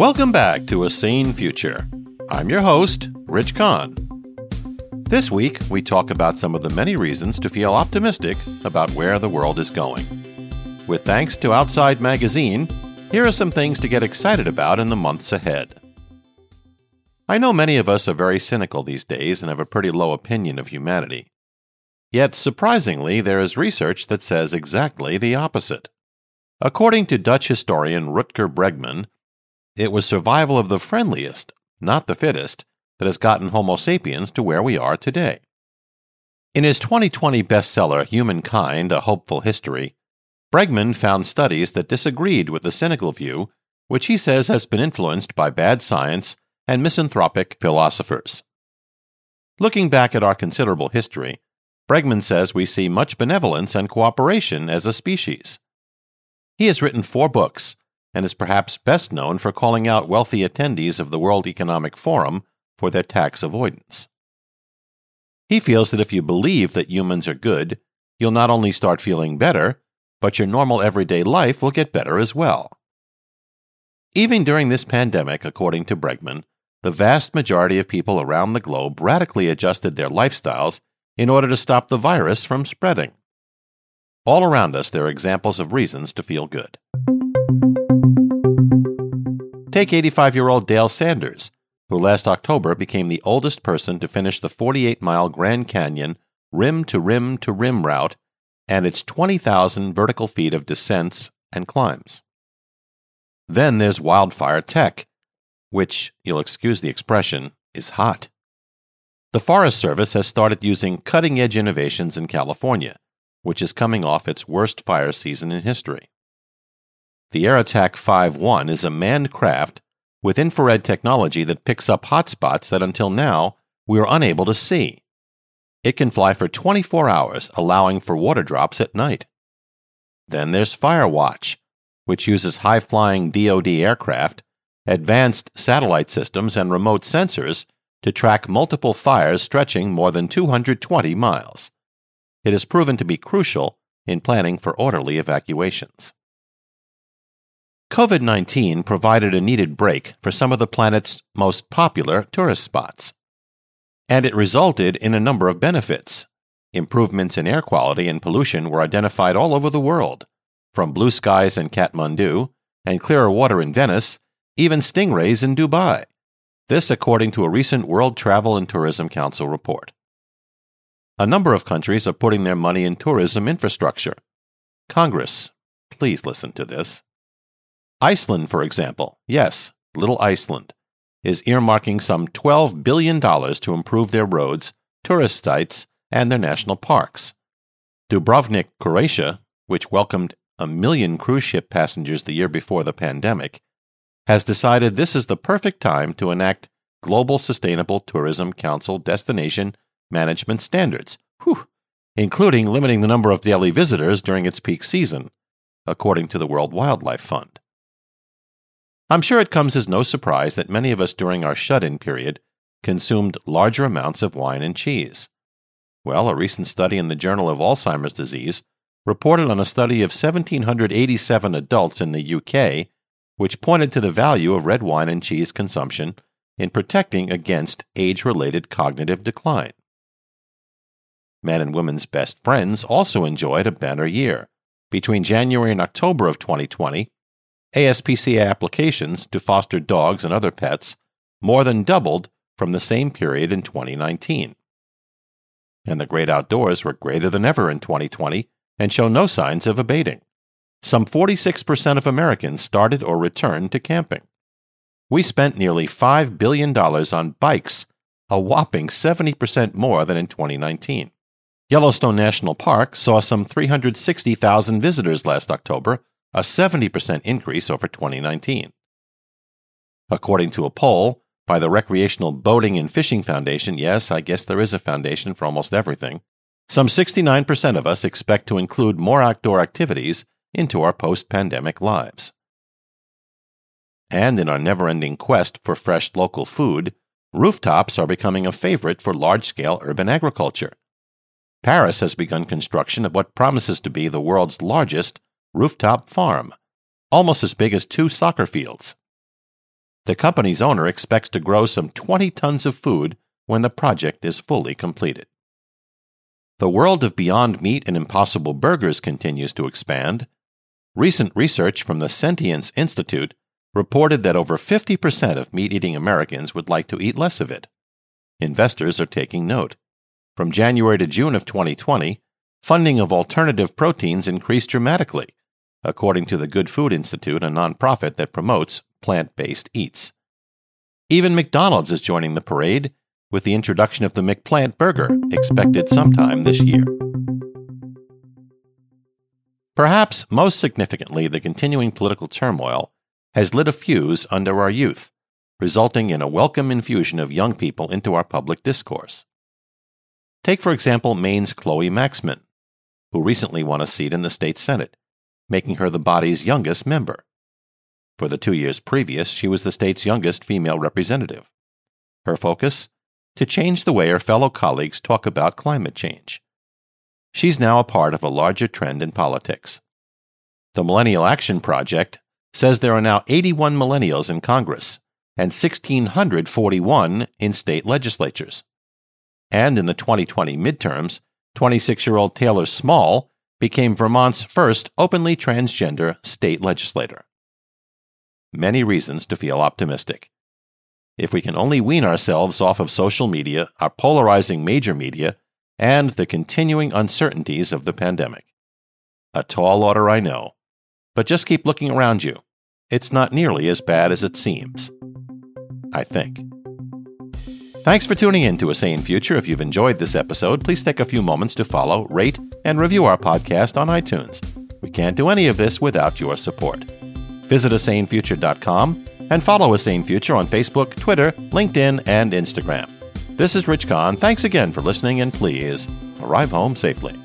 Welcome back to A Sane Future. I'm your host, Rich Kahn. This week, we talk about some of the many reasons to feel optimistic about where the world is going. With thanks to Outside Magazine, here are some things to get excited about in the months ahead. I know many of us are very cynical these days and have a pretty low opinion of humanity. Yet, surprisingly, there is research that says exactly the opposite. According to Dutch historian Rutger Bregman, it was survival of the friendliest, not the fittest, that has gotten Homo sapiens to where we are today. In his 2020 bestseller, Humankind A Hopeful History, Bregman found studies that disagreed with the cynical view, which he says has been influenced by bad science and misanthropic philosophers. Looking back at our considerable history, Bregman says we see much benevolence and cooperation as a species. He has written four books and is perhaps best known for calling out wealthy attendees of the World Economic Forum for their tax avoidance. He feels that if you believe that humans are good, you'll not only start feeling better, but your normal everyday life will get better as well. Even during this pandemic, according to Bregman, the vast majority of people around the globe radically adjusted their lifestyles in order to stop the virus from spreading. All around us, there are examples of reasons to feel good. Take 85 year old Dale Sanders, who last October became the oldest person to finish the 48 mile Grand Canyon rim to rim to rim route and its 20,000 vertical feet of descents and climbs. Then there's Wildfire Tech, which, you'll excuse the expression, is hot. The Forest Service has started using cutting edge innovations in California, which is coming off its worst fire season in history. The AirAttack 5.1 is a manned craft with infrared technology that picks up hotspots that until now we were unable to see. It can fly for 24 hours, allowing for water drops at night. Then there's Firewatch, which uses high flying DoD aircraft, advanced satellite systems, and remote sensors to track multiple fires stretching more than 220 miles. It has proven to be crucial in planning for orderly evacuations. COVID 19 provided a needed break for some of the planet's most popular tourist spots. And it resulted in a number of benefits. Improvements in air quality and pollution were identified all over the world, from blue skies in Kathmandu and clearer water in Venice, even stingrays in Dubai. This, according to a recent World Travel and Tourism Council report. A number of countries are putting their money in tourism infrastructure. Congress, please listen to this Iceland, for example, yes, little Iceland, is earmarking some $12 billion to improve their roads, tourist sites, and their national parks. Dubrovnik, Croatia, which welcomed a million cruise ship passengers the year before the pandemic, has decided this is the perfect time to enact Global Sustainable Tourism Council destination management standards, whew, including limiting the number of daily visitors during its peak season, according to the World Wildlife Fund. I'm sure it comes as no surprise that many of us during our shut in period consumed larger amounts of wine and cheese. Well, a recent study in the Journal of Alzheimer's Disease reported on a study of 1,787 adults in the UK, which pointed to the value of red wine and cheese consumption in protecting against age related cognitive decline. Men and women's best friends also enjoyed a banner year. Between January and October of 2020, ASPCA applications to foster dogs and other pets more than doubled from the same period in 2019. And the great outdoors were greater than ever in 2020 and show no signs of abating. Some 46% of Americans started or returned to camping. We spent nearly $5 billion on bikes, a whopping 70% more than in 2019. Yellowstone National Park saw some 360,000 visitors last October, a 70% increase over 2019. According to a poll by the Recreational Boating and Fishing Foundation, yes, I guess there is a foundation for almost everything, some 69% of us expect to include more outdoor activities into our post pandemic lives. And in our never ending quest for fresh local food, rooftops are becoming a favorite for large scale urban agriculture. Paris has begun construction of what promises to be the world's largest rooftop farm, almost as big as two soccer fields. The company's owner expects to grow some 20 tons of food when the project is fully completed. The world of Beyond Meat and Impossible Burgers continues to expand. Recent research from the Sentience Institute reported that over 50% of meat eating Americans would like to eat less of it. Investors are taking note. From January to June of 2020, funding of alternative proteins increased dramatically, according to the Good Food Institute, a nonprofit that promotes plant based eats. Even McDonald's is joining the parade with the introduction of the McPlant burger, expected sometime this year. Perhaps most significantly, the continuing political turmoil has lit a fuse under our youth, resulting in a welcome infusion of young people into our public discourse. Take, for example, Maine's Chloe Maxmin, who recently won a seat in the state Senate, making her the body's youngest member. For the two years previous, she was the state's youngest female representative. Her focus? To change the way her fellow colleagues talk about climate change. She's now a part of a larger trend in politics. The Millennial Action Project says there are now 81 millennials in Congress and 1,641 in state legislatures. And in the 2020 midterms, 26 year old Taylor Small became Vermont's first openly transgender state legislator. Many reasons to feel optimistic. If we can only wean ourselves off of social media, our polarizing major media, and the continuing uncertainties of the pandemic. A tall order, I know, but just keep looking around you. It's not nearly as bad as it seems. I think. Thanks for tuning in to A Sane Future. If you've enjoyed this episode, please take a few moments to follow, rate, and review our podcast on iTunes. We can't do any of this without your support. Visit asanefuture.com and follow A Sane Future on Facebook, Twitter, LinkedIn, and Instagram. This is Rich Kahn. Thanks again for listening, and please arrive home safely.